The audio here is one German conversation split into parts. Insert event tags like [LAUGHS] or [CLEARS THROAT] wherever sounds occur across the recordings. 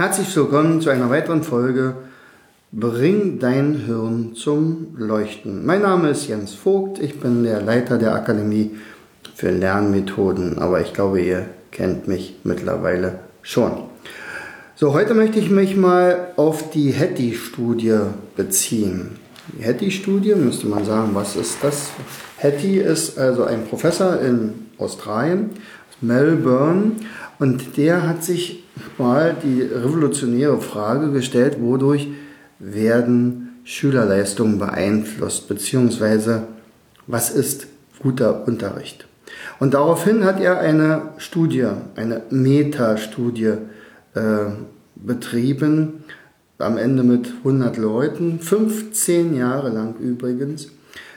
Herzlich willkommen zu einer weiteren Folge Bring dein Hirn zum Leuchten. Mein Name ist Jens Vogt, ich bin der Leiter der Akademie für Lernmethoden, aber ich glaube, ihr kennt mich mittlerweile schon. So, heute möchte ich mich mal auf die Hattie-Studie beziehen. Die Hattie-Studie, müsste man sagen, was ist das? Hattie ist also ein Professor in Australien, Melbourne, und der hat sich mal die revolutionäre Frage gestellt, wodurch werden Schülerleistungen beeinflusst, beziehungsweise was ist guter Unterricht. Und daraufhin hat er eine Studie, eine Metastudie äh, betrieben, am Ende mit 100 Leuten, 15 Jahre lang übrigens.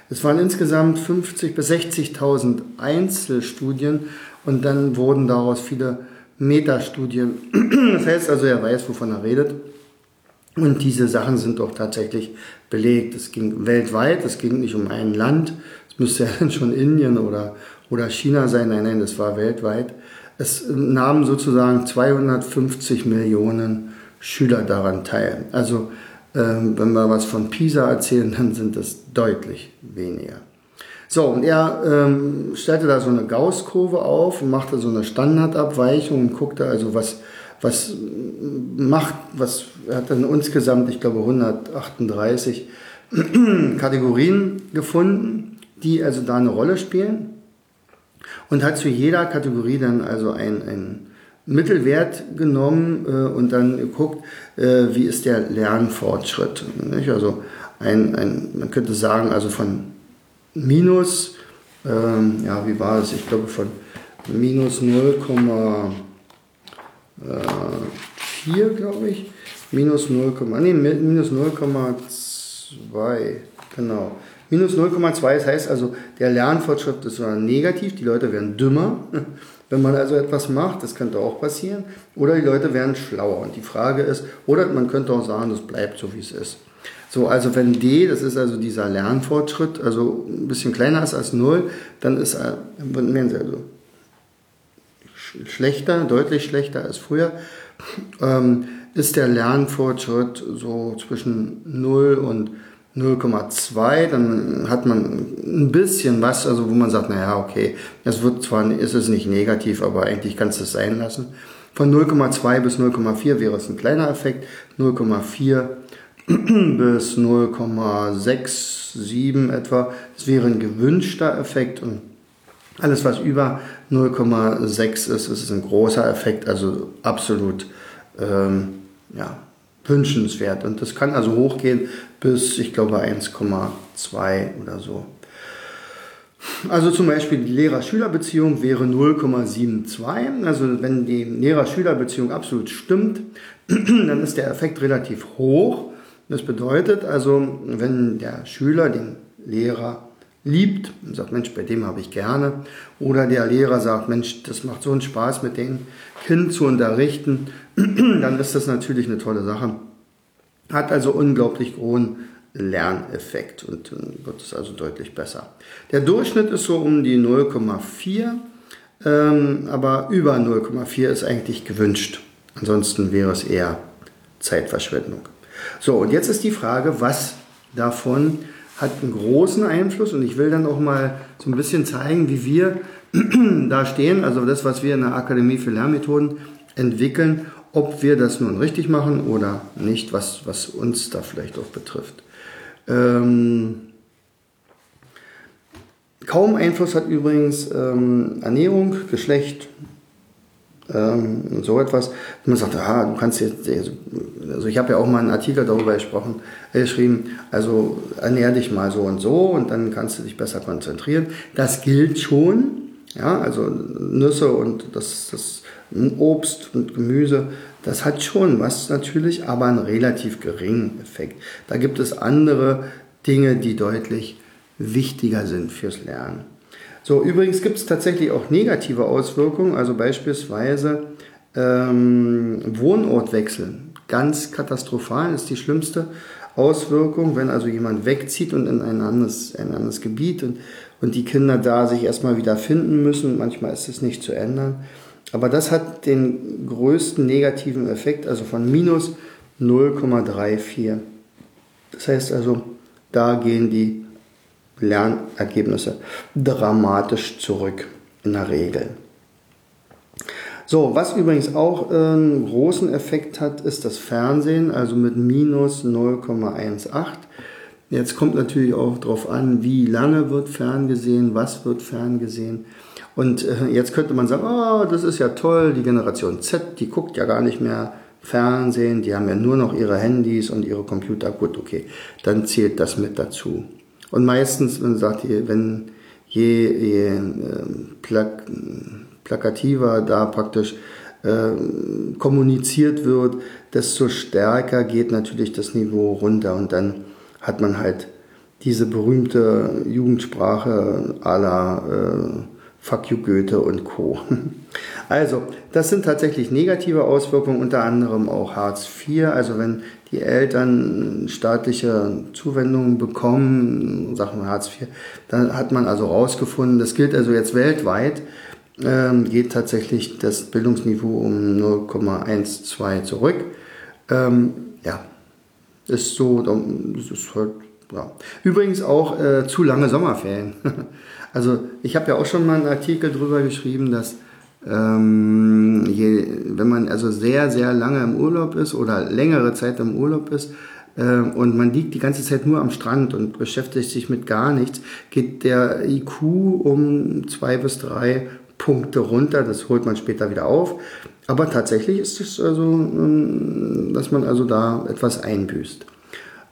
Es waren insgesamt 50.000 bis 60.000 Einzelstudien und dann wurden daraus viele Metastudien. [CLEARS THROAT] Das heißt also, er weiß, wovon er redet. Und diese Sachen sind auch tatsächlich belegt. Es ging weltweit, es ging nicht um ein Land. Es müsste [LAUGHS] ja dann schon Indien oder, oder China sein. Nein, nein, das war weltweit. Es nahmen sozusagen 250 Millionen Schüler daran teil. Also, ähm, wenn wir was von PISA erzählen, dann sind es deutlich weniger. So, und er ähm, stellte da so eine Gaußkurve auf und machte so eine Standardabweichung und guckte also, was, was macht, was, er hat dann insgesamt, ich glaube, 138 [CLEARS THROAT] Kategorien gefunden, die also da eine Rolle spielen und hat zu jeder Kategorie dann also ein, ein Mittelwert genommen äh, und dann geguckt, äh, wie ist der Lernfortschritt. Nicht? Also ein, ein, man könnte sagen, also von minus, ähm, ja, wie war es? Ich glaube von minus 0,4, glaube ich. Minus 0, nee, minus 0,2, genau. Minus 0,2, das heißt also, der Lernfortschritt ist negativ, die Leute werden dümmer, [LAUGHS] wenn man also etwas macht, das könnte auch passieren, oder die Leute werden schlauer. Und die Frage ist, oder man könnte auch sagen, das bleibt so, wie es ist. So, also wenn D, das ist also dieser Lernfortschritt, also ein bisschen kleiner ist als 0, dann ist er, werden sie also schlechter, deutlich schlechter als früher, ähm, ist der Lernfortschritt so zwischen 0 und 0,2, dann hat man ein bisschen was, also wo man sagt, naja, okay, das wird zwar, ist es nicht negativ, aber eigentlich kannst du es sein lassen. Von 0,2 bis 0,4 wäre es ein kleiner Effekt, 0,4 [CLEARS THROAT] bis 0,67 etwa. Das wäre ein gewünschter Effekt und alles, was über 0,6 ist, ist ein großer Effekt, also absolut ähm, ja, wünschenswert. Und das kann also hochgehen bis, ich glaube, 1,2 oder so. Also zum Beispiel die Lehrer-Schüler-Beziehung wäre 0,72. Also wenn die Lehrer-Schüler-Beziehung absolut stimmt, [CLEARS THROAT] dann ist der Effekt relativ hoch. Das bedeutet also, wenn der Schüler den Lehrer liebt und sagt, Mensch, bei dem habe ich gerne, oder der Lehrer sagt, Mensch, das macht so einen Spaß, mit dem Kind zu unterrichten, [CLEARS THROAT] dann ist das natürlich eine tolle Sache. Hat also unglaublich hohen Lerneffekt und dann wird es also deutlich besser. Der Durchschnitt ist so um die 0,4, ähm, aber über 0,4 ist eigentlich gewünscht. Ansonsten wäre es eher Zeitverschwendung. So, und jetzt ist die Frage, was davon hat einen großen Einfluss und ich will dann auch mal so ein bisschen zeigen, wie wir [CLEARS THROAT] da stehen, also das, was wir in der Akademie für Lernmethoden entwickeln, ob wir das nun richtig machen oder nicht, was, was uns da vielleicht auch betrifft. Ähm, kaum Einfluss hat übrigens ähm, Ernährung, Geschlecht, ähm, so etwas. Und man sagt, aha, du kannst jetzt, also ich habe ja auch mal einen Artikel darüber gesprochen, äh, geschrieben, also ernähr dich mal so und so und dann kannst du dich besser konzentrieren. Das gilt schon, ja, also Nüsse und das, das Obst und Gemüse, das hat schon was natürlich, aber einen relativ geringen Effekt. Da gibt es andere Dinge, die deutlich wichtiger sind fürs Lernen. So, übrigens gibt es tatsächlich auch negative Auswirkungen, also beispielsweise ähm, Wohnortwechsel. Ganz katastrophal ist die schlimmste Auswirkung, wenn also jemand wegzieht und in ein anderes, ein anderes Gebiet und, und die Kinder da sich erstmal wieder finden müssen. Manchmal ist es nicht zu ändern. Aber das hat den größten negativen Effekt, also von minus 0,34. Das heißt also, da gehen die Lernergebnisse dramatisch zurück in der Regel. So, was übrigens auch einen großen Effekt hat, ist das Fernsehen, also mit minus 0,18. Jetzt kommt natürlich auch darauf an, wie lange wird ferngesehen, was wird ferngesehen. Und äh, jetzt könnte man sagen, oh, das ist ja toll, die Generation Z, die guckt ja gar nicht mehr Fernsehen, die haben ja nur noch ihre Handys und ihre Computer. Gut, okay, dann zählt das mit dazu. Und meistens, wenn sagt wenn je, je äh, plak plakativer da praktisch äh, kommuniziert wird, desto stärker geht natürlich das Niveau runter und dann hat man halt diese berühmte Jugendsprache aller äh, Fuck you Goethe und Co. [LAUGHS] Also, das sind tatsächlich negative Auswirkungen, unter anderem auch Hartz IV. Also, wenn die Eltern staatliche Zuwendungen bekommen, Sachen Hartz IV, dann hat man also rausgefunden, das gilt also jetzt weltweit, ähm, geht tatsächlich das Bildungsniveau um 0,12 zurück. Ähm, ja, ist so, das ist halt, ja. Übrigens auch äh, zu lange Sommerferien. [LAUGHS] also ich habe ja auch schon mal einen Artikel drüber geschrieben, dass ähm, je, wenn man also sehr, sehr lange im Urlaub ist oder längere Zeit im Urlaub ist, äh, und man liegt die ganze Zeit nur am Strand und beschäftigt sich mit gar nichts, geht der IQ um zwei bis drei Punkte runter. Das holt man später wieder auf. Aber tatsächlich ist es also, ähm, dass man also da etwas einbüßt.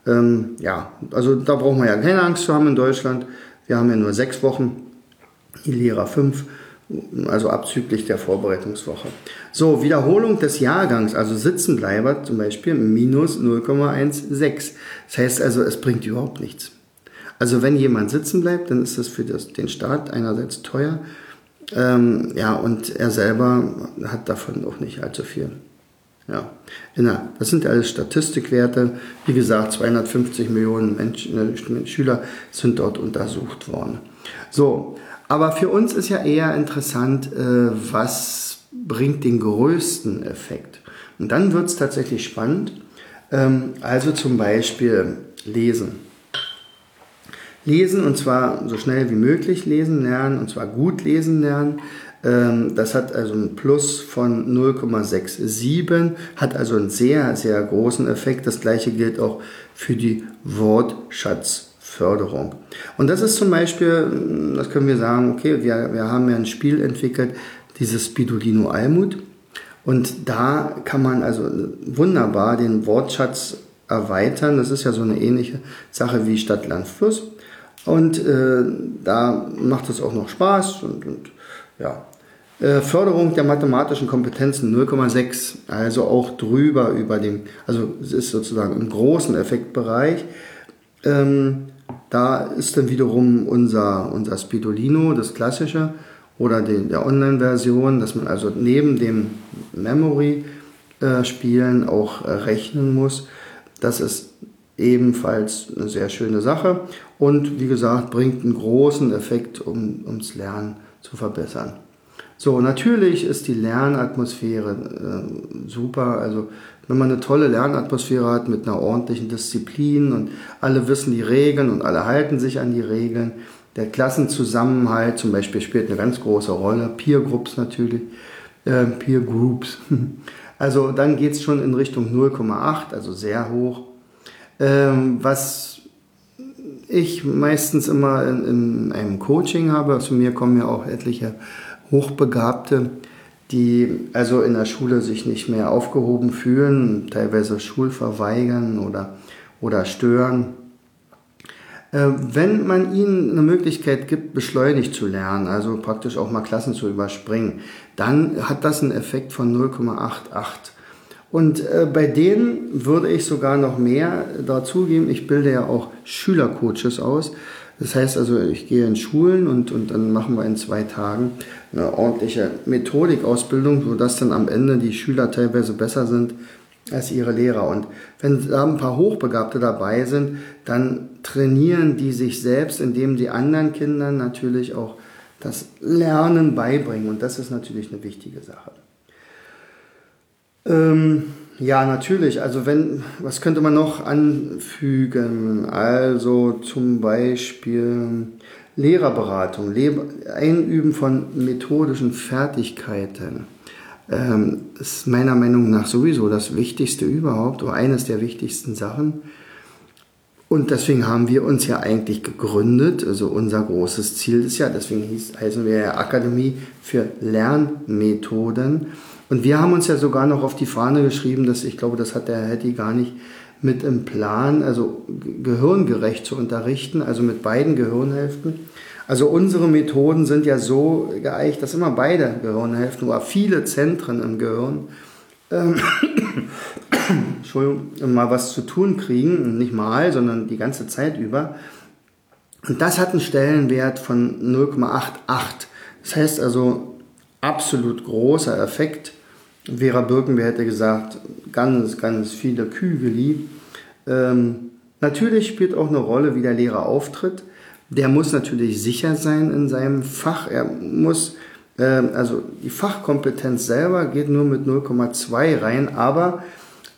Ähm, ja, also da braucht man ja keine Angst zu haben in Deutschland. Wir haben ja nur sechs Wochen, die Lehrer fünf, also abzüglich der Vorbereitungswoche. So, Wiederholung des Jahrgangs, also Sitzenbleiber zum Beispiel minus 0,16. Das heißt also, es bringt überhaupt nichts. Also wenn jemand sitzen bleibt, dann ist das für das, den Staat einerseits teuer ähm, ja, und er selber hat davon auch nicht allzu viel. Ja, das sind alles Statistikwerte. Wie gesagt, 250 Millionen Menschen, äh, Schüler sind dort untersucht worden. So, aber für uns ist ja eher interessant, äh, was bringt den größten Effekt. Und dann wird es tatsächlich spannend. Ähm, also zum Beispiel Lesen. Lesen und zwar so schnell wie möglich lesen lernen und zwar gut lesen lernen. Ähm, das hat also ein Plus von 0,67, hat also einen sehr, sehr großen Effekt. Das gleiche gilt auch für die Wortschatzförderung. Und das ist zum Beispiel, das können wir sagen, okay, wir, wir haben ja ein Spiel entwickelt, dieses Spidolino Almut. Und da kann man also wunderbar den Wortschatz erweitern. Das ist ja so eine ähnliche Sache wie Stadt, Land, Fluss. Und äh, da macht es auch noch Spaß und, und ja. Äh, Förderung der mathematischen Kompetenzen 0,6, also auch drüber über dem, also es ist sozusagen im großen Effektbereich. Ähm, da ist dann wiederum unser, unser Spidolino, das klassische, oder die, der Online-Version, dass man also neben dem Memory-Spielen äh, auch äh, rechnen muss. Das ist ebenfalls eine sehr schöne Sache und wie gesagt bringt einen großen Effekt, um ums Lernen zu verbessern. So, natürlich ist die Lernatmosphäre äh, super. Also, wenn man eine tolle Lernatmosphäre hat mit einer ordentlichen Disziplin und alle wissen die Regeln und alle halten sich an die Regeln, der Klassenzusammenhalt zum Beispiel spielt eine ganz große Rolle, Peer Groups natürlich, äh, Peer Groups. [LAUGHS] Also, dann geht es schon in Richtung 0,8, also sehr hoch. Ähm, was ich meistens immer in, in, einem Coaching habe, zu mir kommen ja auch etliche Hochbegabte, die also in der Schule sich nicht mehr aufgehoben fühlen, teilweise Schulverweigern oder, oder stören. Äh, wenn man ihnen eine Möglichkeit gibt, beschleunigt zu lernen, also praktisch auch mal Klassen zu überspringen, dann hat das einen Effekt von 0,88. Und äh, bei denen würde ich sogar noch mehr dazugeben. Ich bilde ja auch Schülercoaches aus. Das heißt also, ich gehe in Schulen und, und dann machen wir in zwei Tagen eine ordentliche Methodikausbildung, sodass dann am Ende die Schüler teilweise besser sind als ihre Lehrer. Und wenn da ein paar Hochbegabte dabei sind, dann trainieren die sich selbst, indem die anderen Kindern natürlich auch das Lernen beibringen. Und das ist natürlich eine wichtige Sache. Ähm, ja, natürlich. Also wenn, was könnte man noch anfügen? Also zum Beispiel Lehrerberatung, Einüben von methodischen Fertigkeiten. Ähm, ist meiner Meinung nach sowieso das Wichtigste überhaupt oder eines der wichtigsten Sachen. Und deswegen haben wir uns ja eigentlich gegründet. Also unser großes Ziel ist ja, deswegen hieß, heißen wir ja Akademie für Lernmethoden. Und wir haben uns ja sogar noch auf die Fahne geschrieben, dass ich glaube, das hat der Hetty gar nicht mit im Plan, also gehirngerecht zu unterrichten, also mit beiden Gehirnhälften. Also unsere Methoden sind ja so geeicht, dass immer beide Gehirnhälften oder viele Zentren im Gehirn ähm, [COUGHS] mal was zu tun kriegen, nicht mal, sondern die ganze Zeit über. Und das hat einen Stellenwert von 0,88. Das heißt also absolut großer Effekt Vera Birkenbeer hätte gesagt, ganz, ganz viele Kügeli. Ähm, natürlich spielt auch eine Rolle, wie der Lehrer auftritt. Der muss natürlich sicher sein in seinem Fach. Er muss, äh, also die Fachkompetenz selber geht nur mit 0,2 rein, aber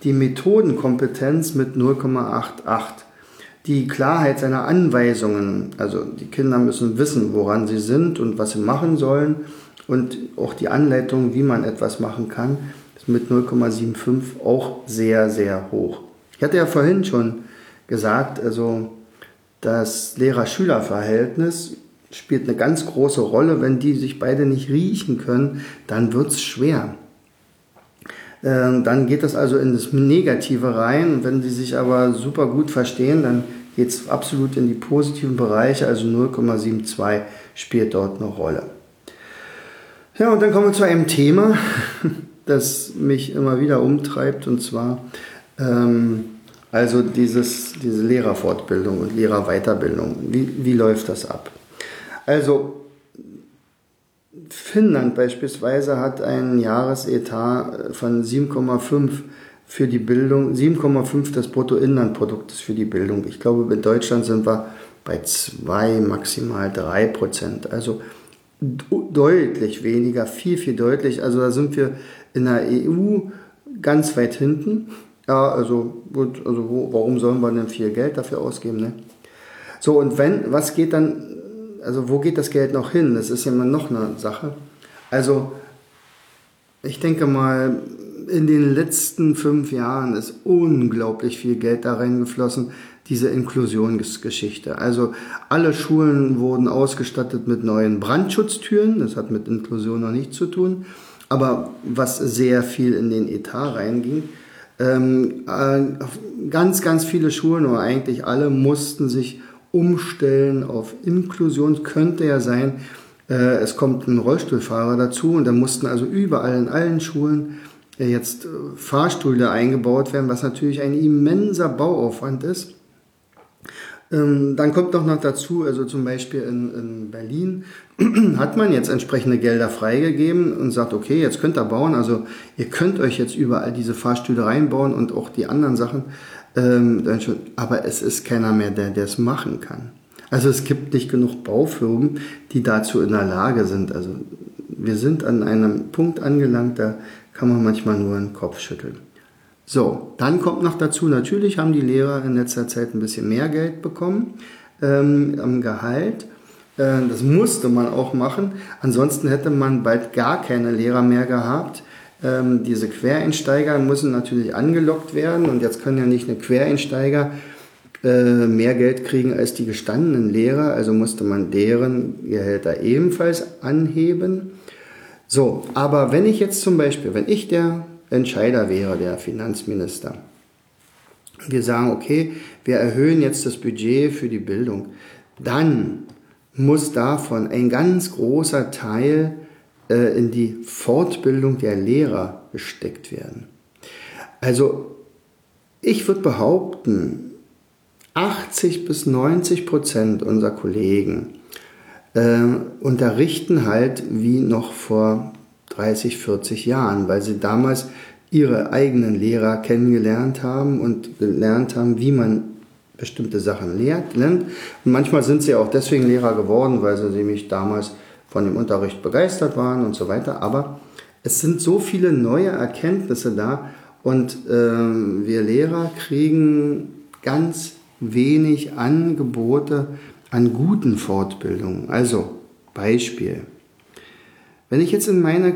die Methodenkompetenz mit 0,88. Die Klarheit seiner Anweisungen, also die Kinder müssen wissen, woran sie sind und was sie machen sollen und auch die Anleitung, wie man etwas machen kann, ist mit 0,75 auch sehr, sehr hoch. Ich hatte ja vorhin schon gesagt, also das Lehrer-Schüler-Verhältnis spielt eine ganz große Rolle. Wenn die sich beide nicht riechen können, dann wird es schwer. Ähm, dann geht das also in das Negative rein. Wenn die sich aber super gut verstehen, dann geht es absolut in die positiven Bereiche. Also 0,72 spielt dort eine Rolle. Ja, und dann kommen wir zu einem Thema, [LAUGHS] das mich immer wieder umtreibt, und zwar ähm, also dieses, diese Lehrerfortbildung und Lehrerweiterbildung. Wie, wie läuft das ab? Also Finnland beispielsweise hat einen Jahresetat von 7,5 für die Bildung, 7,5 des Bruttoinlandproduktes für die Bildung. Ich glaube, in Deutschland sind wir bei 2, maximal 3 Prozent. Also deutlich weniger, viel, viel deutlich. Also da sind wir in der EU ganz weit hinten. Ja, also gut, also wo, warum sollen wir denn viel Geld dafür ausgeben, ne? So, und wenn, was geht dann, also wo geht das Geld noch hin? Das ist ja immer noch eine Sache. Also, ich denke mal, in den letzten fünf Jahren ist unglaublich viel Geld da reingeflossen diese Inklusionsgeschichte. Also alle Schulen wurden ausgestattet mit neuen Brandschutztüren, das hat mit Inklusion noch nichts zu tun, aber was sehr viel in den Etat reinging. Ähm, äh, ganz, ganz viele Schulen oder eigentlich alle mussten sich umstellen auf Inklusion. Könnte ja sein, äh, es kommt ein Rollstuhlfahrer dazu und da mussten also überall in allen Schulen äh, jetzt äh, Fahrstühle eingebaut werden, was natürlich ein immenser Bauaufwand ist. Ähm, dann kommt noch dazu, also zum Beispiel in, in Berlin [CLEARS THROAT] hat man jetzt entsprechende Gelder freigegeben und sagt, okay, jetzt könnt ihr bauen, also ihr könnt euch jetzt überall diese Fahrstühle reinbauen und auch die anderen Sachen, ähm, aber es ist keiner mehr, der es machen kann. Also es gibt nicht genug Baufirmen, die dazu in der Lage sind. Also wir sind an einem Punkt angelangt, da kann man manchmal nur den Kopf schütteln. So, dann kommt noch dazu, natürlich haben die Lehrer in letzter Zeit ein bisschen mehr Geld bekommen ähm, am Gehalt. Äh, das musste man auch machen. Ansonsten hätte man bald gar keine Lehrer mehr gehabt. Ähm, diese Quereinsteiger müssen natürlich angelockt werden und jetzt können ja nicht eine Quereinsteiger äh, mehr Geld kriegen als die gestandenen Lehrer, also musste man deren Gehälter ebenfalls anheben. So, aber wenn ich jetzt zum Beispiel, wenn ich der Entscheider wäre, der Finanzminister. wir sagen, okay, wir erhöhen jetzt das Budget für die Bildung, dann muss davon ein ganz großer Teil äh, in die Fortbildung der Lehrer gesteckt werden. Also ich würde behaupten, 80 bis 90 Prozent unserer Kollegen äh, unterrichten halt wie noch vor 30, 40 Jahren, weil sie damals ihre eigenen Lehrer kennengelernt haben und gelernt haben, wie man bestimmte Sachen lehrt, lernt. Und manchmal sind sie auch deswegen Lehrer geworden, weil sie nämlich damals von dem Unterricht begeistert waren und so weiter. Aber es sind so viele neue Erkenntnisse da und äh, wir Lehrer kriegen ganz wenig Angebote an guten Fortbildungen. Also Beispiel. Wenn ich jetzt in meine,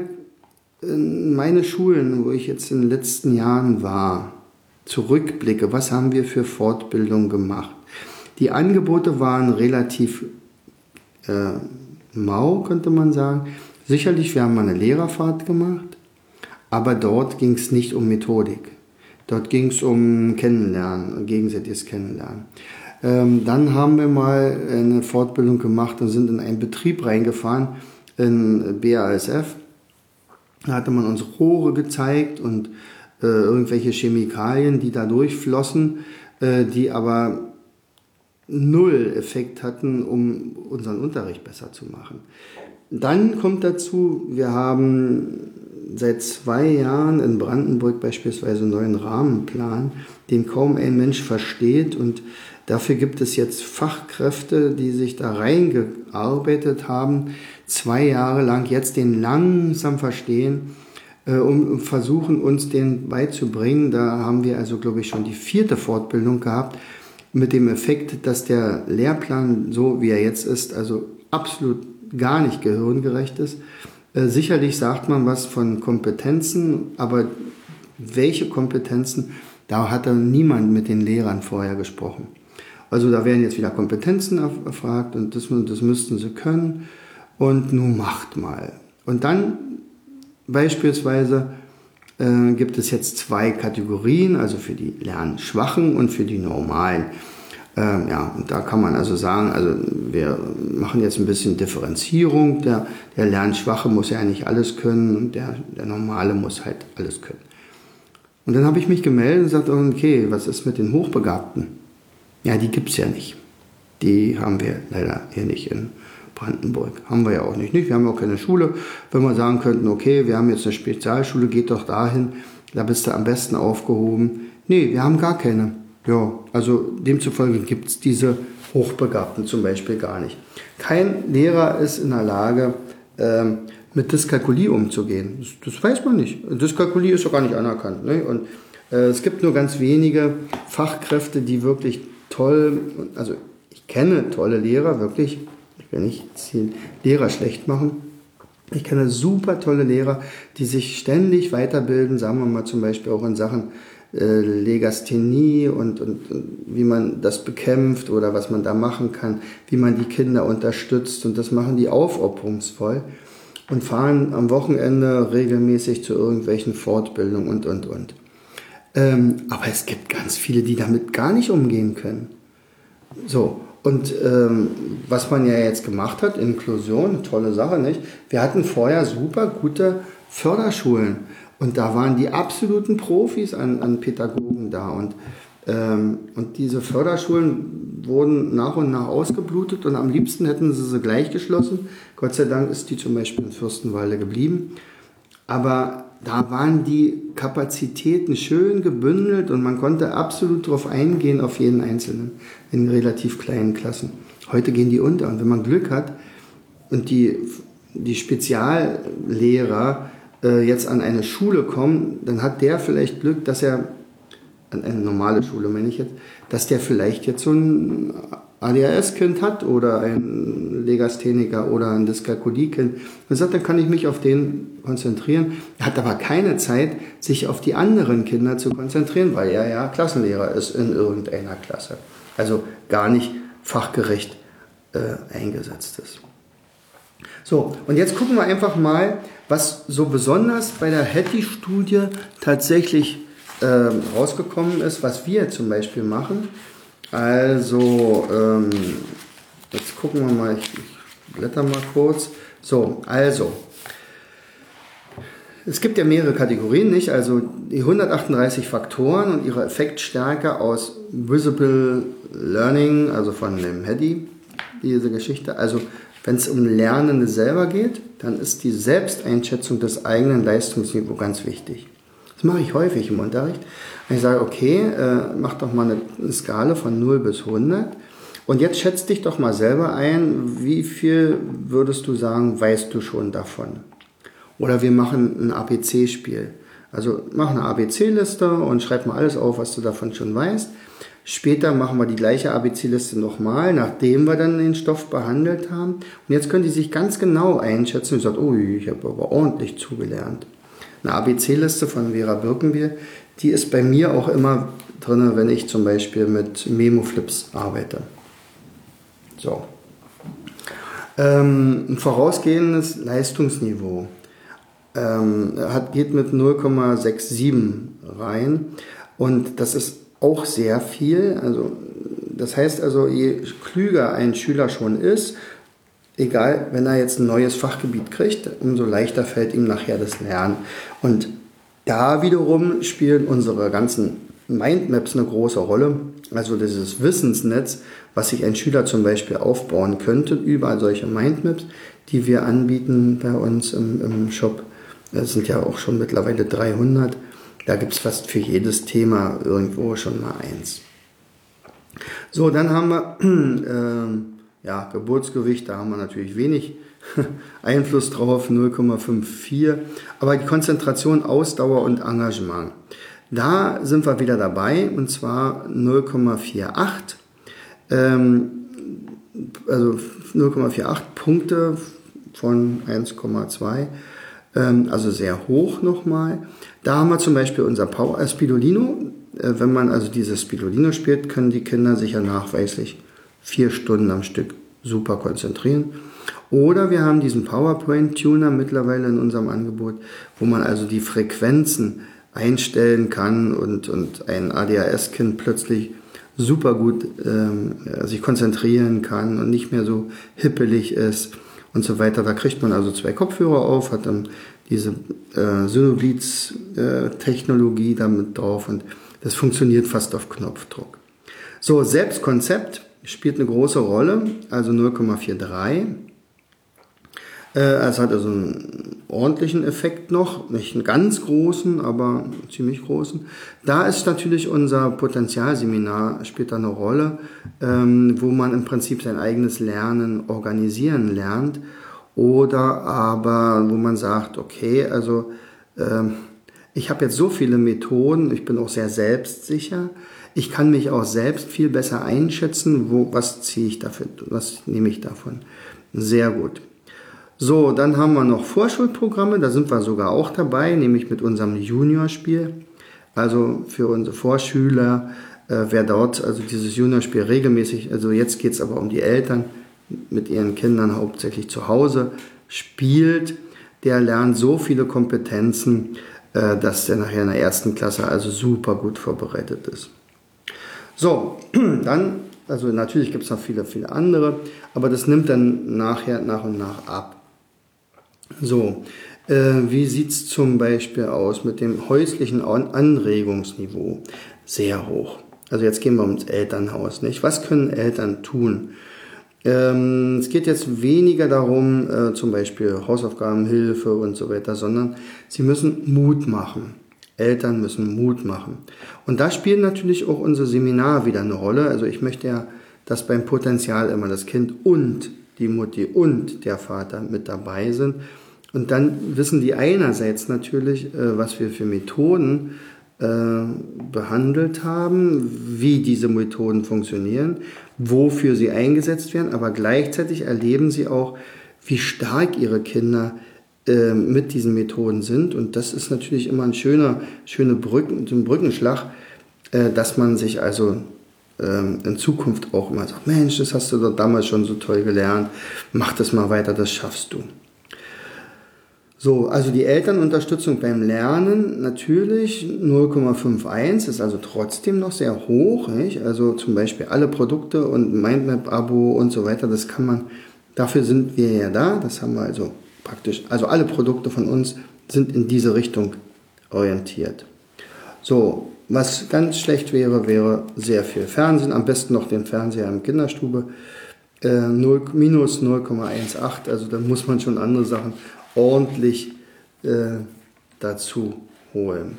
in meine Schulen, wo ich jetzt in den letzten Jahren war, zurückblicke, was haben wir für Fortbildung gemacht? Die Angebote waren relativ äh, mau, könnte man sagen. Sicherlich, wir haben mal eine Lehrerfahrt gemacht, aber dort ging es nicht um Methodik. Dort ging es um Kennenlernen, gegenseitiges Kennenlernen. Ähm, dann haben wir mal eine Fortbildung gemacht und sind in einen Betrieb reingefahren, in BASF. Da hatte man uns Rohre gezeigt und äh, irgendwelche Chemikalien, die da durchflossen, äh, die aber null Effekt hatten, um unseren Unterricht besser zu machen. Dann kommt dazu, wir haben seit zwei Jahren in Brandenburg beispielsweise einen neuen Rahmenplan, den kaum ein Mensch versteht und dafür gibt es jetzt Fachkräfte, die sich da reingearbeitet haben, zwei Jahre lang jetzt den langsam verstehen äh, um versuchen, uns den beizubringen. Da haben wir also, glaube ich, schon die vierte Fortbildung gehabt mit dem Effekt, dass der Lehrplan, so wie er jetzt ist, also absolut gar nicht gehirngerecht ist. Äh, sicherlich sagt man was von Kompetenzen, aber welche Kompetenzen, da hat dann niemand mit den Lehrern vorher gesprochen. Also da werden jetzt wieder Kompetenzen erfragt und das, das müssten sie können und nun macht mal. Und dann Beispielsweise äh, gibt es jetzt zwei Kategorien, also für die Lernschwachen und für die Normalen. Ähm, ja, und da kann man also sagen, also wir machen jetzt ein bisschen Differenzierung. Der, der Lernschwache muss ja nicht alles können und der, der Normale muss halt alles können. Und dann habe ich mich gemeldet und gesagt, okay, was ist mit den Hochbegabten? Ja, die gibt es ja nicht. Die haben wir leider hier nicht in Brandenburg. Haben wir ja auch nicht, nicht. Wir haben auch keine Schule. Wenn wir sagen könnten, okay, wir haben jetzt eine Spezialschule, geht doch dahin, da bist du am besten aufgehoben. Nee, wir haben gar keine. Ja, also demzufolge gibt es diese Hochbegabten zum Beispiel gar nicht. Kein Lehrer ist in der Lage, ähm, mit Dyskalkulie umzugehen. Das, das, weiß man nicht. Dyskalkulie ist doch gar nicht anerkannt. Ne? Und äh, es gibt nur ganz wenige Fachkräfte, die wirklich toll, also ich kenne tolle Lehrer, wirklich ich will nicht den Lehrer schlecht machen. Ich kenne super tolle Lehrer, die sich ständig weiterbilden, sagen wir mal zum Beispiel auch in Sachen äh, Legasthenie und, und, und, wie man das bekämpft oder was man da machen kann, wie man die Kinder unterstützt und das machen die aufopferungsvoll und fahren am Wochenende regelmäßig zu irgendwelchen Fortbildungen und, und, und. Ähm, aber es gibt ganz viele, die damit gar nicht umgehen können. So, und ähm, was man ja jetzt gemacht hat, Inklusion, tolle Sache, nicht? Wir hatten vorher super gute Förderschulen und da waren die absoluten Profis an, an Pädagogen da und ähm, und diese Förderschulen wurden nach und nach ausgeblutet und am liebsten hätten sie sie gleich geschlossen. Gott sei Dank ist die zum Beispiel in Fürstenwalde geblieben. Aber da waren die Kapazitäten schön gebündelt und man konnte absolut darauf eingehen, auf jeden Einzelnen in relativ kleinen Klassen. Heute gehen die unter und wenn man Glück hat und die, die Speziallehrer äh, jetzt an eine Schule kommen, dann hat der vielleicht Glück, dass er, an eine normale Schule meine ich jetzt, dass der vielleicht jetzt so ein ADHS-Kind hat oder ein Legastheniker oder ein Dyskalkulie-Kind und sagt, dann kann ich mich auf den konzentrieren. Er hat aber keine Zeit, sich auf die anderen Kinder zu konzentrieren, weil er ja Klassenlehrer ist in irgendeiner Klasse. Also gar nicht fachgerecht äh, eingesetzt ist. So, und jetzt gucken wir einfach mal, was so besonders bei der Hattie-Studie tatsächlich äh, rausgekommen ist, was wir zum Beispiel machen. Also, ähm, jetzt gucken wir mal, ich, ich blätter mal kurz. So, also, es gibt ja mehrere Kategorien, nicht? Also die 138 Faktoren und ihre Effektstärke aus Visible Learning, also von dem Hedy, diese Geschichte. Also wenn es um Lernende selber geht, dann ist die Selbsteinschätzung des eigenen Leistungsniveaus ganz wichtig. Das mache ich häufig im Unterricht. Ich sage, okay, äh, mach doch mal eine, Skala von 0 bis 100 und jetzt schätz dich doch mal selber ein, wie viel würdest du sagen, weißt du schon davon? Oder wir machen ein ABC-Spiel. Also mach eine ABC-Liste und schreib mal alles auf, was du davon schon weißt. Später machen wir die gleiche ABC-Liste nochmal, nachdem wir dann den Stoff behandelt haben. Und jetzt können die sich ganz genau einschätzen und sagen, oh, ich habe aber ordentlich zugelernt. Eine ABC-Liste von Vera Birkenbier, die ist bei mir auch immer drin, wenn ich zum Beispiel mit Memo-Flips arbeite. So. Ähm, ein vorausgehendes Leistungsniveau ähm, hat, geht mit 0,67 rein und das ist auch sehr viel. Also, das heißt also, je klüger ein Schüler schon ist, egal, wenn er jetzt ein neues Fachgebiet kriegt, umso leichter fällt ihm nachher das Lernen. Und da wiederum spielen unsere ganzen Mindmaps eine große Rolle. Also dieses Wissensnetz, was sich ein Schüler zum Beispiel aufbauen könnte über solche Mindmaps, die wir anbieten bei uns im, im Shop. Das sind ja auch schon mittlerweile 300. Da gibt es fast für jedes Thema irgendwo schon mal eins. So, dann haben wir [CLEARS THROAT] äh, ja, Geburtsgewicht, da haben wir natürlich wenig [LAUGHS] Einfluss drauf, 0,54. Aber die Konzentration, Ausdauer und Engagement. Da sind wir wieder dabei und zwar 0,48. Ähm, also 0,48 Punkte von 1,2 ähm, also sehr hoch nochmal. Da haben wir zum Beispiel unser Power äh, Spidolino. Äh, wenn man also dieses Spidolino spielt, können die Kinder sich ja nachweislich vier Stunden am Stück super konzentrieren. Oder wir haben diesen PowerPoint Tuner mittlerweile in unserem Angebot, wo man also die Frequenzen einstellen kann und, und ein ADHS-Kind plötzlich super gut ähm, sich konzentrieren kann und nicht mehr so hippelig ist und so weiter. Da kriegt man also zwei Kopfhörer auf, hat dann diese äh, Synoblitz-Technologie äh, damit drauf und das funktioniert fast auf Knopfdruck. So, Selbstkonzept spielt eine große Rolle, also 0,43. Äh, es hat also einen ordentlichen Effekt noch, nicht einen ganz großen, aber einen ziemlich großen. Da ist natürlich unser Potenzialseminar, spielt da eine Rolle, ähm, wo man im Prinzip sein eigenes Lernen organisieren lernt. Oder aber, wo man sagt, okay, also ähm, ich habe jetzt so viele Methoden, ich bin auch sehr selbstsicher, ich kann mich auch selbst viel besser einschätzen, wo, was ziehe ich dafür, was nehme ich davon. Sehr gut. So, dann haben wir noch Vorschulprogramme, da sind wir sogar auch dabei, nämlich mit unserem Juniorspiel. Also für unsere Vorschüler, äh, wer dort also dieses Juniorspiel regelmäßig, also jetzt geht es aber um die Eltern mit ihren Kindern hauptsächlich zu Hause spielt, der lernt so viele Kompetenzen, äh, dass der nachher in der ersten Klasse also super gut vorbereitet ist. So, [CLEARS THROAT] dann, also natürlich gibt es noch viele, viele andere, aber das nimmt dann nachher nach und nach ab. So, äh, wie sieht es zum Beispiel aus mit dem häuslichen Anregungsniveau? Sehr hoch. Also jetzt gehen wir ums Elternhaus. Nicht? Was können Eltern tun? Ähm, es geht jetzt weniger darum, äh, zum Beispiel Hausaufgabenhilfe und so weiter, sondern sie müssen Mut machen. Eltern müssen Mut machen. Und da spielen natürlich auch unsere Seminar wieder eine Rolle. Also ich möchte ja, dass beim Potenzial immer das Kind und die Mutti und der Vater mit dabei sind. Und dann wissen die einerseits natürlich, äh, was wir für Methoden äh, behandelt haben, wie diese Methoden funktionieren, wofür sie eingesetzt werden, aber gleichzeitig erleben sie auch, wie stark ihre Kinder äh, mit diesen Methoden sind. Und das ist natürlich immer ein schöner, schöner Brücken, ein Brückenschlag, dass man sich also ähm, in Zukunft auch immer sagt, Mensch, das hast du doch damals schon so toll gelernt, mach das mal weiter, das schaffst du. So, also die Elternunterstützung beim Lernen natürlich 0,51 ist also trotzdem noch sehr hoch. Nicht? Also zum Beispiel alle Produkte und Mindmap-Abo und so weiter, das kann man, dafür sind wir ja da. Das haben wir also praktisch, also alle Produkte von uns sind in diese Richtung orientiert. So, was ganz schlecht wäre, wäre sehr viel Fernsehen, am besten noch den Fernseher in Kinderstube. Äh, 0, minus 0,18, also da muss man schon andere Sachen ordentlich äh, dazu holen.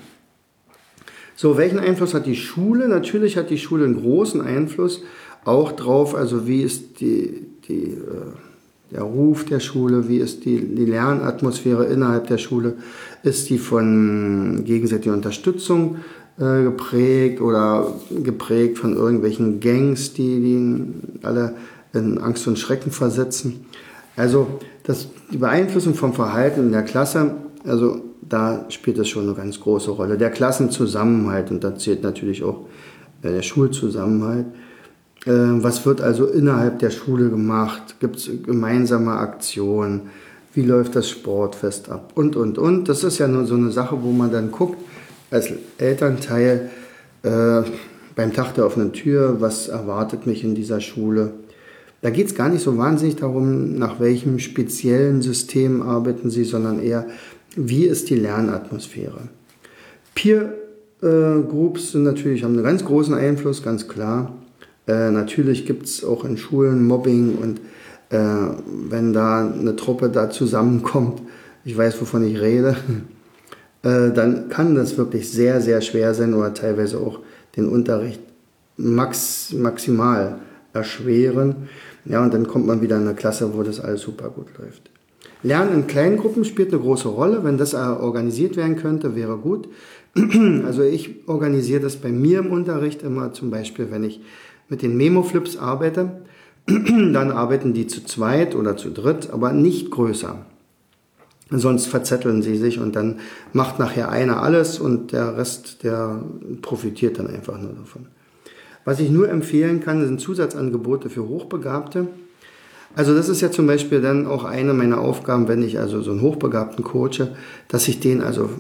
So, welchen Einfluss hat die Schule? Natürlich hat die Schule einen großen Einfluss auch drauf, also wie ist die, die, äh, der Ruf der Schule, wie ist die, die Lernatmosphäre innerhalb der Schule, ist die von gegenseitiger Unterstützung äh, geprägt oder geprägt von irgendwelchen Gangs, die, die alle in Angst und Schrecken versetzen. Also das, die Beeinflussung vom Verhalten in der Klasse, also da spielt das schon eine ganz große Rolle. Der Klassenzusammenhalt, und da zählt natürlich auch äh, der Schulzusammenhalt. Äh, was wird also innerhalb der Schule gemacht? Gibt es gemeinsame Aktionen? Wie läuft das Sportfest ab? Und, und, und. Das ist ja nur so eine Sache, wo man dann guckt, als Elternteil äh, beim Tag der offenen Tür, was erwartet mich in dieser Schule? Da geht es gar nicht so wahnsinnig darum, nach welchem speziellen System arbeiten Sie, sondern eher, wie ist die Lernatmosphäre. Peer äh, Groups sind natürlich, haben einen ganz großen Einfluss, ganz klar. Äh, natürlich gibt es auch in Schulen Mobbing und äh, wenn da eine Truppe da zusammenkommt, ich weiß, wovon ich rede, äh, dann kann das wirklich sehr, sehr schwer sein oder teilweise auch den Unterricht max, maximal erschweren. Ja, und dann kommt man wieder in eine Klasse, wo das alles super gut läuft. Lernen in kleinen Gruppen spielt eine große Rolle. Wenn das organisiert werden könnte, wäre gut. [CLEARS THROAT] Also ich organisiere das bei mir im Unterricht immer zum Beispiel, wenn ich mit den Memo-Flips arbeite, [CLEARS THROAT] dann arbeiten die zu zweit oder zu dritt, aber nicht größer. Sonst verzetteln sie sich und dann macht nachher einer alles und der Rest, der profitiert dann einfach nur davon. Was ich nur empfehlen kann, sind Zusatzangebote für Hochbegabte. Also das ist ja zum Beispiel dann auch eine meiner Aufgaben, wenn ich also so einen Hochbegabten coache, dass ich den also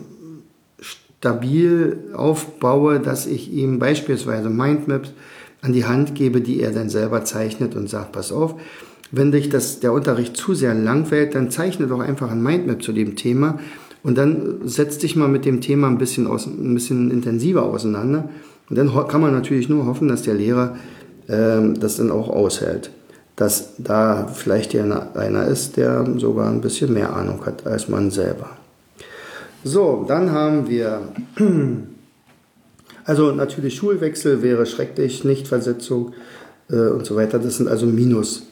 stabil aufbaue, dass ich ihm beispielsweise Mindmaps an die Hand gebe, die er dann selber zeichnet und sagt, pass auf, wenn dich das, der Unterricht zu sehr langweilt, dann zeichne doch einfach ein Mindmap zu dem Thema und dann setz dich mal mit dem Thema ein bisschen, aus, ein bisschen intensiver auseinander und dann kann man natürlich nur hoffen, dass der Lehrer ähm, das dann auch aushält. Dass da vielleicht einer ist, der sogar ein bisschen mehr Ahnung hat als man selber. So, dann haben wir, [CLEARS THROAT] also natürlich Schulwechsel wäre schrecklich, Nichtversetzung äh, und so weiter. Das sind also Minus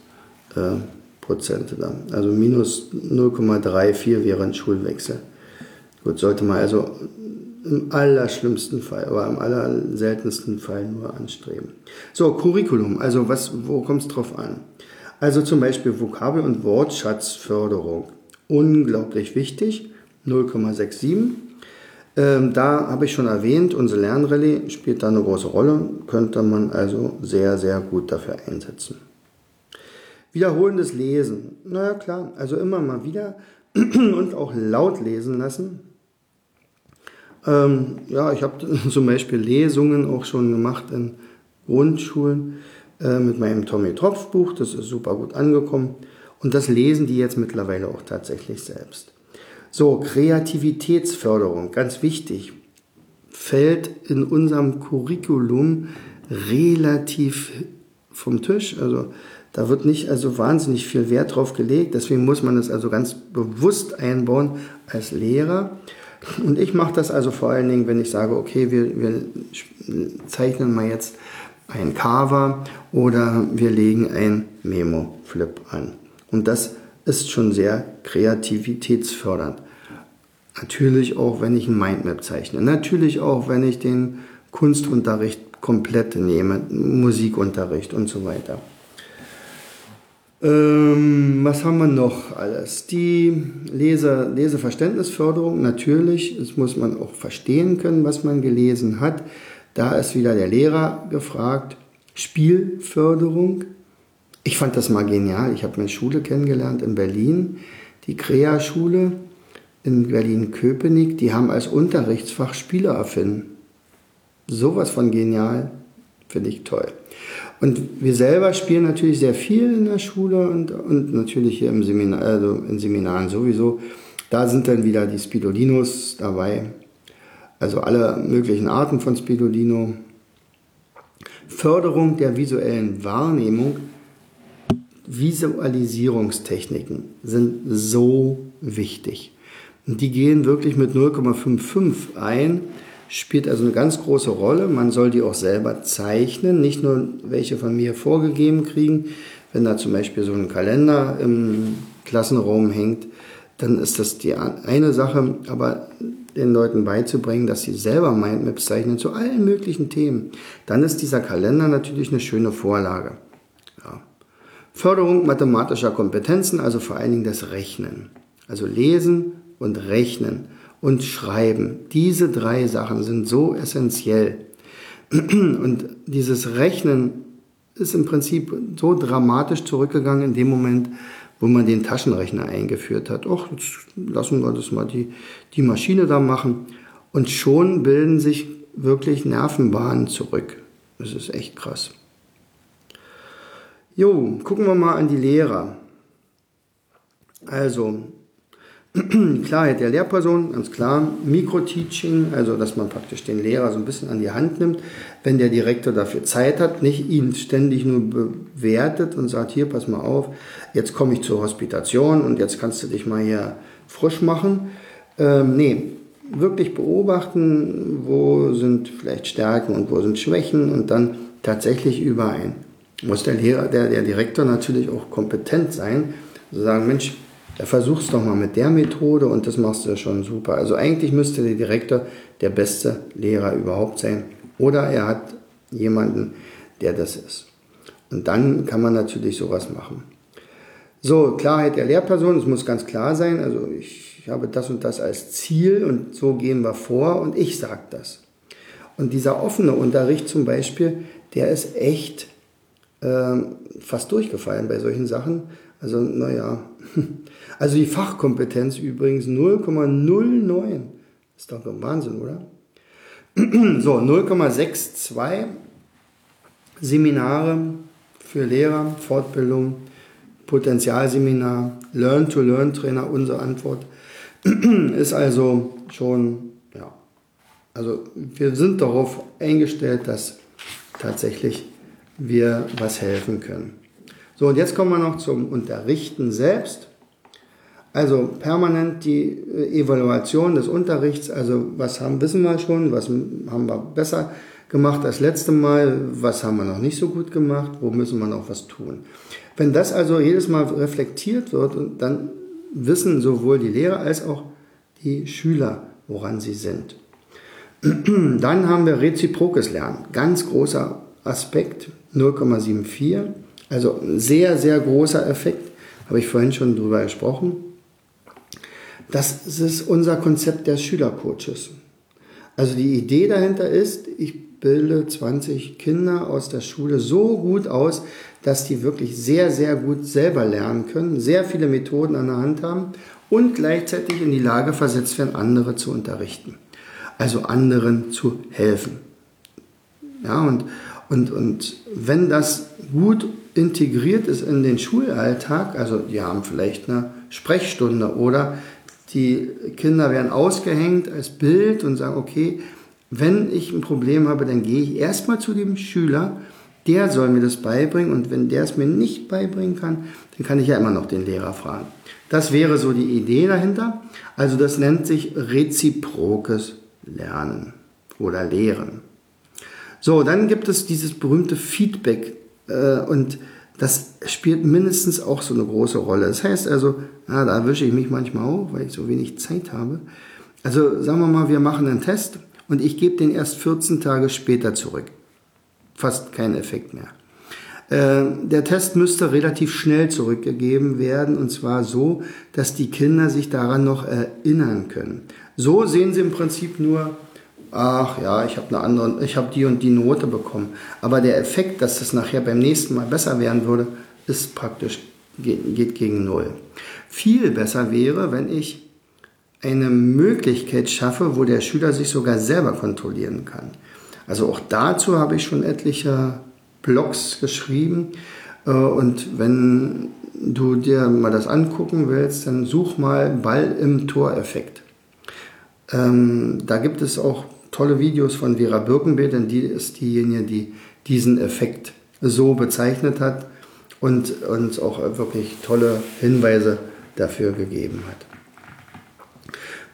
äh, Prozente dann. Also minus 0,34 wäre ein Schulwechsel. Gut, sollte man also im allerschlimmsten Fall, aber im allerseltensten Fall nur anstreben. So, Curriculum, also was, wo kommt es drauf an? Also zum Beispiel Vokabel- und Wortschatzförderung. Unglaublich wichtig, 0,67. Ähm, da habe ich schon erwähnt, unsere Lernrallye spielt da eine große Rolle, könnte man also sehr, sehr gut dafür einsetzen. Wiederholendes Lesen. Naja, klar, also immer mal wieder [CLEARS THROAT] und auch laut lesen lassen. Ähm, ja, ich habe [LAUGHS] zum Beispiel Lesungen auch schon gemacht in Grundschulen äh, mit meinem Tommy Tropf Buch. Das ist super gut angekommen. Und das lesen die jetzt mittlerweile auch tatsächlich selbst. So, Kreativitätsförderung, ganz wichtig, fällt in unserem Curriculum relativ vom Tisch. Also da wird nicht also wahnsinnig viel Wert drauf gelegt. Deswegen muss man es also ganz bewusst einbauen als Lehrer. Und ich mache das also vor allen Dingen, wenn ich sage, okay, wir, wir zeichnen mal jetzt ein Cover oder wir legen ein Memo-Flip an. Und das ist schon sehr kreativitätsfördernd. Natürlich auch, wenn ich ein Mindmap zeichne. Natürlich auch, wenn ich den Kunstunterricht komplett nehme, Musikunterricht und so weiter. Ähm, was haben wir noch alles? Die Leser, Leseverständnisförderung, natürlich. Das muss man auch verstehen können, was man gelesen hat. Da ist wieder der Lehrer gefragt. Spielförderung. Ich fand das mal genial. Ich habe eine Schule kennengelernt in Berlin, die Crea-Schule. in Berlin-Köpenick, die haben als Unterrichtsfach Spieler erfinden. Sowas von genial, finde ich toll. Und wir selber spielen natürlich sehr viel in der Schule und, und natürlich hier im Seminar, also in Seminaren sowieso. Da sind dann wieder die Spidolinos dabei. Also alle möglichen Arten von Spidolino. Förderung der visuellen Wahrnehmung. Visualisierungstechniken sind so wichtig. Und die gehen wirklich mit 0,55 ein spielt also eine ganz große Rolle. Man soll die auch selber zeichnen, nicht nur welche von mir vorgegeben kriegen. Wenn da zum Beispiel so ein Kalender im Klassenraum hängt, dann ist das die eine Sache, aber den Leuten beizubringen, dass sie selber Mindmaps zeichnen zu allen möglichen Themen, dann ist dieser Kalender natürlich eine schöne Vorlage. Ja. Förderung mathematischer Kompetenzen, also vor allen Dingen das Rechnen. Also lesen und rechnen und Schreiben. Diese drei Sachen sind so essentiell. [CLEARS THROAT] Und dieses Rechnen ist im Prinzip so dramatisch zurückgegangen in dem Moment, wo man den Taschenrechner eingeführt hat. Och, jetzt lassen wir das mal die, die Maschine da machen. Und schon bilden sich wirklich Nervenbahnen zurück. Das ist echt krass. Jo, gucken wir mal an die Lehrer. Also, [CLEARS THROAT] Klarheit der Lehrperson, ganz klar. Mikroteaching, also dass man praktisch den Lehrer so ein bisschen an die Hand nimmt, wenn der Direktor dafür Zeit hat, nicht ihn ständig nur bewertet und sagt, hier, pass mal auf, jetzt komme ich zur Hospitation und jetzt kannst du dich mal hier frisch machen. Ähm, nee, wirklich beobachten, wo sind vielleicht Stärken und wo sind Schwächen und dann tatsächlich überein. Muss der Lehrer, der, der Direktor natürlich auch kompetent sein, also sagen, Mensch, da versuch's doch mal mit der Methode und das machst du schon super. Also eigentlich müsste der Direktor der beste Lehrer überhaupt sein. Oder er hat jemanden, der das ist. Und dann kann man natürlich sowas machen. So, Klarheit der Lehrperson, es muss ganz klar sein. Also ich habe das und das als Ziel und so gehen wir vor und ich sage das. Und dieser offene Unterricht zum Beispiel, der ist echt äh, fast durchgefallen bei solchen Sachen. Also, naja, [LAUGHS] Also die Fachkompetenz übrigens 0,09. Ist doch ein Wahnsinn, oder? [CLEARS THROAT] So, 0,62 Seminare für Lehrer, Fortbildung, Potenzialseminar, Learn-to-Learn-Trainer, unsere Antwort. [CLEARS THROAT] Ist also schon, ja, also wir sind darauf eingestellt, dass tatsächlich wir was helfen können. So, und jetzt kommen wir noch zum Unterrichten selbst. Also permanent die äh, Evaluation des Unterrichts, also was haben, wissen wir schon, was haben wir besser gemacht als letzte Mal, was haben wir noch nicht so gut gemacht, wo müssen wir noch was tun. Wenn das also jedes Mal reflektiert wird, dann wissen sowohl die Lehrer als auch die Schüler, woran sie sind. [CLEARS THROAT] Dann haben wir reziprokes Lernen, ganz großer Aspekt, 0,74, also sehr, sehr großer Effekt, habe ich vorhin schon drüber gesprochen. Das ist unser Konzept der Schülercoaches. Also die Idee dahinter ist, ich bilde 20 Kinder aus der Schule so gut aus, dass die wirklich sehr, sehr gut selber lernen können, sehr viele Methoden an der Hand haben und gleichzeitig in die Lage versetzt werden, andere zu unterrichten. Also anderen zu helfen. Ja, und, und, und wenn das gut integriert ist in den Schulalltag, also die haben vielleicht eine Sprechstunde oder die Kinder werden ausgehängt als Bild und sagen, okay, wenn ich ein Problem habe, dann gehe ich erstmal zu dem Schüler, der soll mir das beibringen und wenn der es mir nicht beibringen kann, dann kann ich ja immer noch den Lehrer fragen. Das wäre so die Idee dahinter. Also das nennt sich reziprokes Lernen oder Lehren. So, dann gibt es dieses berühmte Feedback und das spielt mindestens auch so eine große Rolle. Das heißt also, ja, da erwische ich mich manchmal auch, weil ich so wenig Zeit habe. Also sagen wir mal, wir machen einen Test und ich gebe den erst 14 Tage später zurück. Fast kein Effekt mehr. Äh, der Test müsste relativ schnell zurückgegeben werden und zwar so, dass die Kinder sich daran noch erinnern können. So sehen sie im Prinzip nur, ach ja, ich habe eine andere, ich habe die und die Note bekommen. Aber der Effekt, dass es nachher beim nächsten Mal besser werden würde, ist praktisch geht, geht gegen null. Viel besser wäre, wenn ich eine Möglichkeit schaffe, wo der Schüler sich sogar selber kontrollieren kann. Also auch dazu habe ich schon etliche Blogs geschrieben. Äh, und wenn du dir mal das angucken willst, dann such mal Ball im Tor-Effekt. Ähm, da gibt es auch tolle Videos von Vera Birkenbeet, denn die ist diejenige, die diesen Effekt so bezeichnet hat und uns auch wirklich tolle Hinweise dafür gegeben hat.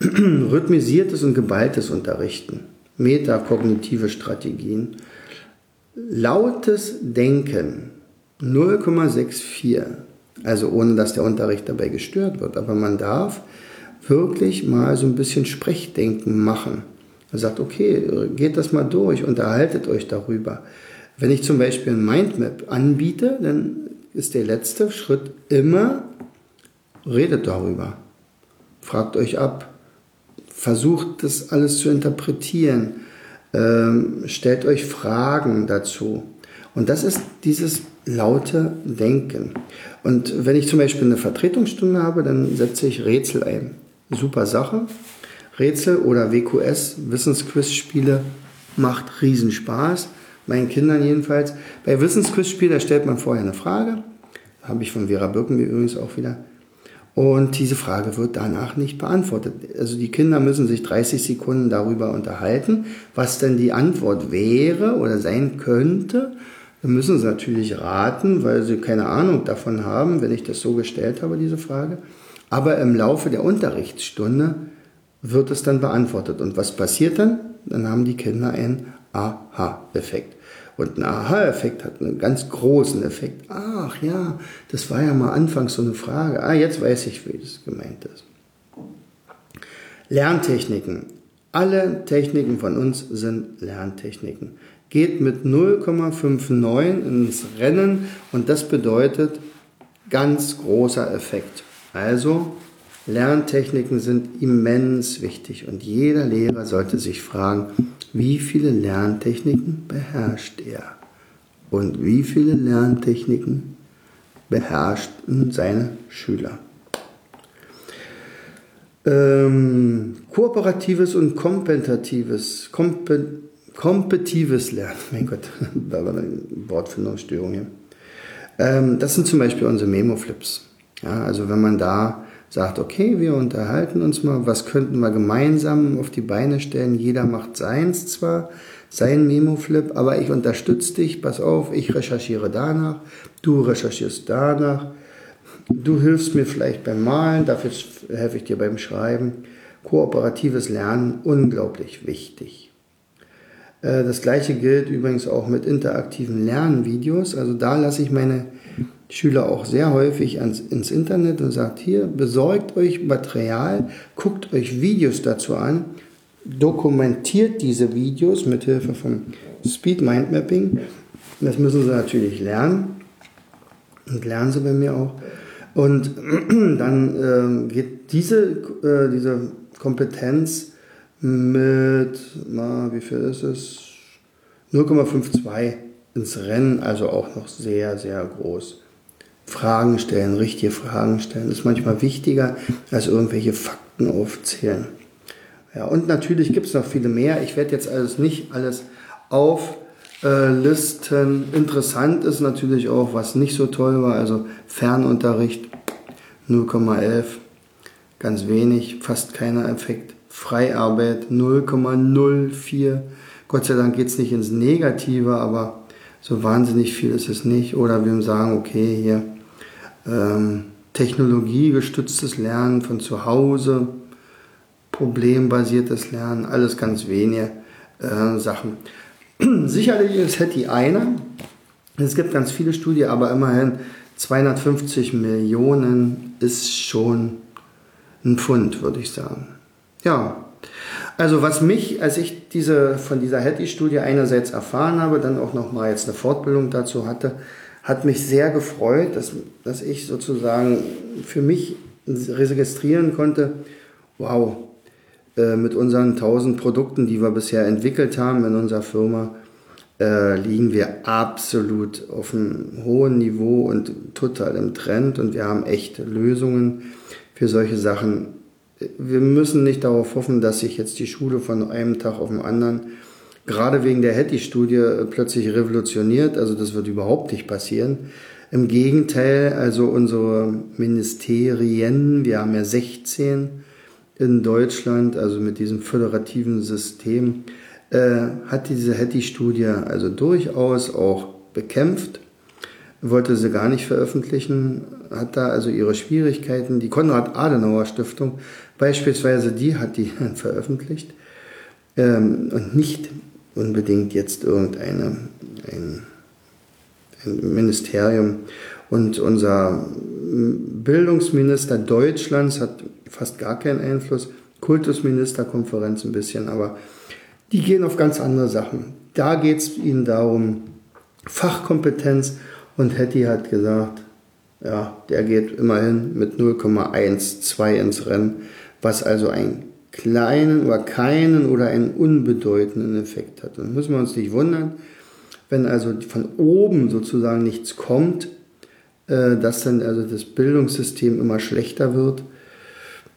[CLEARS THROAT] Rhythmisiertes und geballtes Unterrichten, metakognitive Strategien, lautes Denken 0,64, also ohne dass der Unterricht dabei gestört wird, aber man darf wirklich mal so ein bisschen Sprechdenken machen. Man sagt, okay, geht das mal durch, unterhaltet euch darüber. Wenn ich zum Beispiel ein Mindmap anbiete, dann ist der letzte Schritt immer, redet darüber. Fragt euch ab. Versucht das alles zu interpretieren. Ähm, stellt euch Fragen dazu. Und das ist dieses laute Denken. Und wenn ich zum Beispiel eine Vertretungsstunde habe, dann setze ich Rätsel ein. Super Sache. Rätsel oder WQS, Wissensquizspiele, macht Riesenspaß meinen Kindern jedenfalls. Bei Wissensquizspiel, da stellt man vorher eine Frage, habe ich von Vera Birkenby übrigens auch wieder. Und diese Frage wird danach nicht beantwortet. Also die Kinder müssen sich 30 Sekunden darüber unterhalten, was denn die Antwort wäre oder sein könnte. Dann müssen sie natürlich raten, weil sie keine Ahnung davon haben, wenn ich das so gestellt habe, diese Frage. Aber im Laufe der Unterrichtsstunde wird es dann beantwortet. Und was passiert dann? Dann haben die Kinder ein Aha-Effekt. Und ein Aha-Effekt hat einen ganz großen Effekt. Ach ja, das war ja mal anfangs so eine Frage. Ah, jetzt weiß ich, wie das gemeint ist. Lerntechniken. Alle Techniken von uns sind Lerntechniken. Geht mit 0,59 ins Rennen und das bedeutet ganz großer Effekt. Also Lerntechniken sind immens wichtig und jeder Lehrer sollte sich fragen, wie viele Lerntechniken beherrscht er und wie viele Lerntechniken beherrschten seine Schüler. Ähm, kooperatives und kompetitives, kompetitives Lernen, [LAUGHS] mein Gott, da war eine Wortfindungsstörung hier. Ähm, das sind zum Beispiel unsere Memo-Flips. Ja, also wenn man da sagt, okay, wir unterhalten uns mal, was könnten wir gemeinsam auf die Beine stellen. Jeder macht seins zwar, sein Memo-Flip, aber ich unterstütze dich, pass auf, ich recherchiere danach, du recherchierst danach, du hilfst mir vielleicht beim Malen, dafür helfe ich dir beim Schreiben. Kooperatives Lernen, unglaublich wichtig. Äh, das gleiche gilt übrigens auch mit interaktiven Lernvideos. Also da lasse ich meine Schüler auch sehr häufig ans, ins Internet und sagt, hier, besorgt euch Material, guckt euch Videos dazu an, dokumentiert diese Videos mit Hilfe von Speed Mind Mapping. Das müssen sie natürlich lernen und lernen sie bei mir auch. Und [CLEARS THROAT] dann äh, geht diese, äh, diese Kompetenz mit, na, wie viel ist es? 0,52 ins Rennen, also auch noch sehr, sehr groß. Fragen stellen, richtige Fragen stellen, ist manchmal wichtiger als irgendwelche Fakten aufzählen. Ja, und natürlich gibt es noch viele mehr. Ich werde jetzt alles nicht alles auflisten. Interessant ist natürlich auch, was nicht so toll war, also Fernunterricht 0,11, ganz wenig, fast keiner Effekt. Freiarbeit 0,04. Gott sei Dank geht es nicht ins Negative, aber so wahnsinnig viel ist es nicht. Oder wir sagen, okay, hier ähm, technologiegestütztes Lernen von zu Hause, problembasiertes Lernen, alles ganz wenige äh, Sachen. [CLEARS THROAT] Sicherlich ist Hetty einer. Es gibt ganz viele Studien, aber immerhin 250 Millionen ist schon ein Pfund, würde ich sagen. Ja, also was mich, als ich diese, von dieser Hattie-Studie einerseits erfahren habe, dann auch nochmal jetzt eine Fortbildung dazu hatte, hat mich sehr gefreut, dass, dass ich sozusagen für mich registrieren konnte, wow, äh, mit unseren 1000 Produkten, die wir bisher entwickelt haben in unserer Firma, äh, liegen wir absolut auf einem hohen Niveau und total im Trend. Und wir haben echte Lösungen für solche Sachen. Wir müssen nicht darauf hoffen, dass sich jetzt die Schule von einem Tag auf den anderen gerade wegen der Hattie-Studie plötzlich revolutioniert. Also das wird überhaupt nicht passieren. Im Gegenteil, also unsere Ministerien, wir haben ja 16 in Deutschland, also mit diesem föderativen System, äh, hat diese Hattie-Studie also durchaus auch bekämpft, wollte sie gar nicht veröffentlichen, hat da also ihre Schwierigkeiten. Die Konrad-Adenauer-Stiftung beispielsweise, die hat die [LAUGHS] veröffentlicht ähm, und nicht unbedingt jetzt irgendeine ein, ein Ministerium. Und unser Bildungsminister Deutschlands hat fast gar keinen Einfluss, Kultusministerkonferenz ein bisschen, aber die gehen auf ganz andere Sachen. Da geht es ihnen darum, Fachkompetenz und Hetty hat gesagt, ja, der geht immerhin mit 0,12 ins Rennen, was also einen kleinen oder keinen oder einen unbedeutenden Effekt hat. Dann müssen wir uns nicht wundern, wenn also von oben sozusagen nichts kommt, äh, dass dann also das Bildungssystem immer schlechter wird.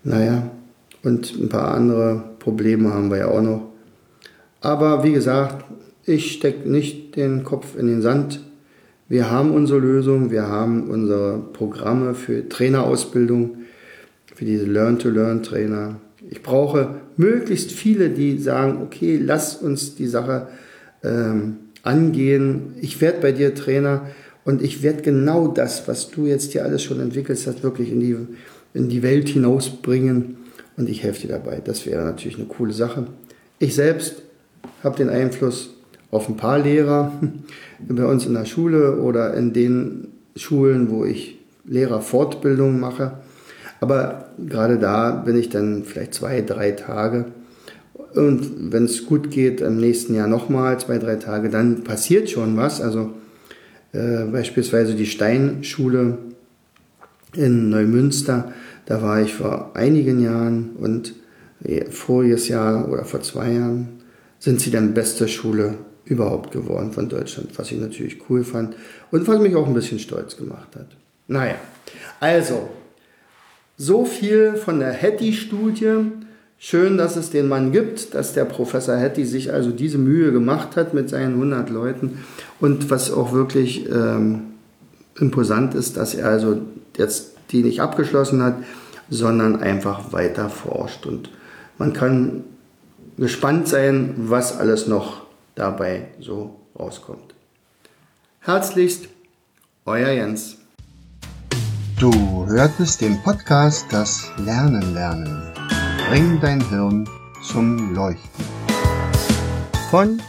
Naja, und ein paar andere Probleme haben wir ja auch noch. Aber wie gesagt, ich stecke nicht den Kopf in den Sand. Wir haben unsere Lösung, wir haben unsere Programme für Trainerausbildung, für diese Learn-to-Learn-Trainer. Ich brauche möglichst viele, die sagen, okay, lass uns die Sache ähm, angehen. Ich werde bei dir Trainer und ich werde genau das, was du jetzt hier alles schon entwickelt hast, wirklich in die, in die Welt hinausbringen und ich helfe dir dabei. Das wäre natürlich eine coole Sache. Ich selbst habe den Einfluss auf ein paar Lehrer [LAUGHS] bei uns in der Schule oder in den Schulen, wo ich Lehrerfortbildung mache. Aber gerade da bin ich dann vielleicht zwei, drei Tage. Und wenn es gut geht, im nächsten Jahr nochmal zwei, drei Tage, dann passiert schon was. Also äh, beispielsweise die Steinschule in Neumünster, da war ich vor einigen Jahren und äh, voriges Jahr oder vor zwei Jahren sind sie dann beste Schule überhaupt geworden von Deutschland, was ich natürlich cool fand und was mich auch ein bisschen stolz gemacht hat. Naja, also, so viel von der Hattie-Studie. Schön, dass es den Mann gibt, dass der Professor Hattie sich also diese Mühe gemacht hat mit seinen 100 Leuten. Und was auch wirklich ähm, imposant ist, dass er also jetzt die nicht abgeschlossen hat, sondern einfach weiter forscht. Und man kann gespannt sein, was alles noch dabei so rauskommt. Herzlichst, euer Jens. Du hörtest den Podcast Das Lernen lernen. Bring dein Hirn zum Leuchten. Von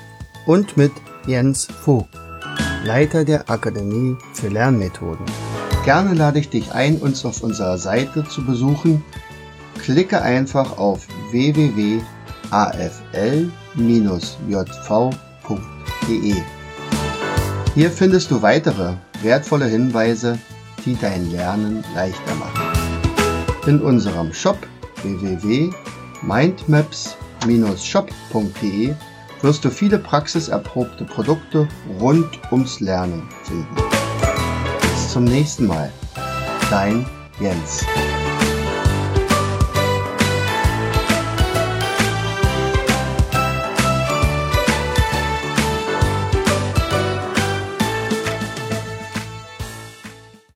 und mit Jens Vogt, Leiter der Akademie für Lernmethoden. Gerne lade ich dich ein, uns auf unserer Seite zu besuchen. Klicke einfach auf www afl-jv.de. Hier findest du weitere wertvolle Hinweise, die dein Lernen leichter machen. In unserem Shop www.mindmaps-shop.de wirst du viele praxiserprobte Produkte rund ums Lernen finden. Bis zum nächsten Mal. Dein Jens.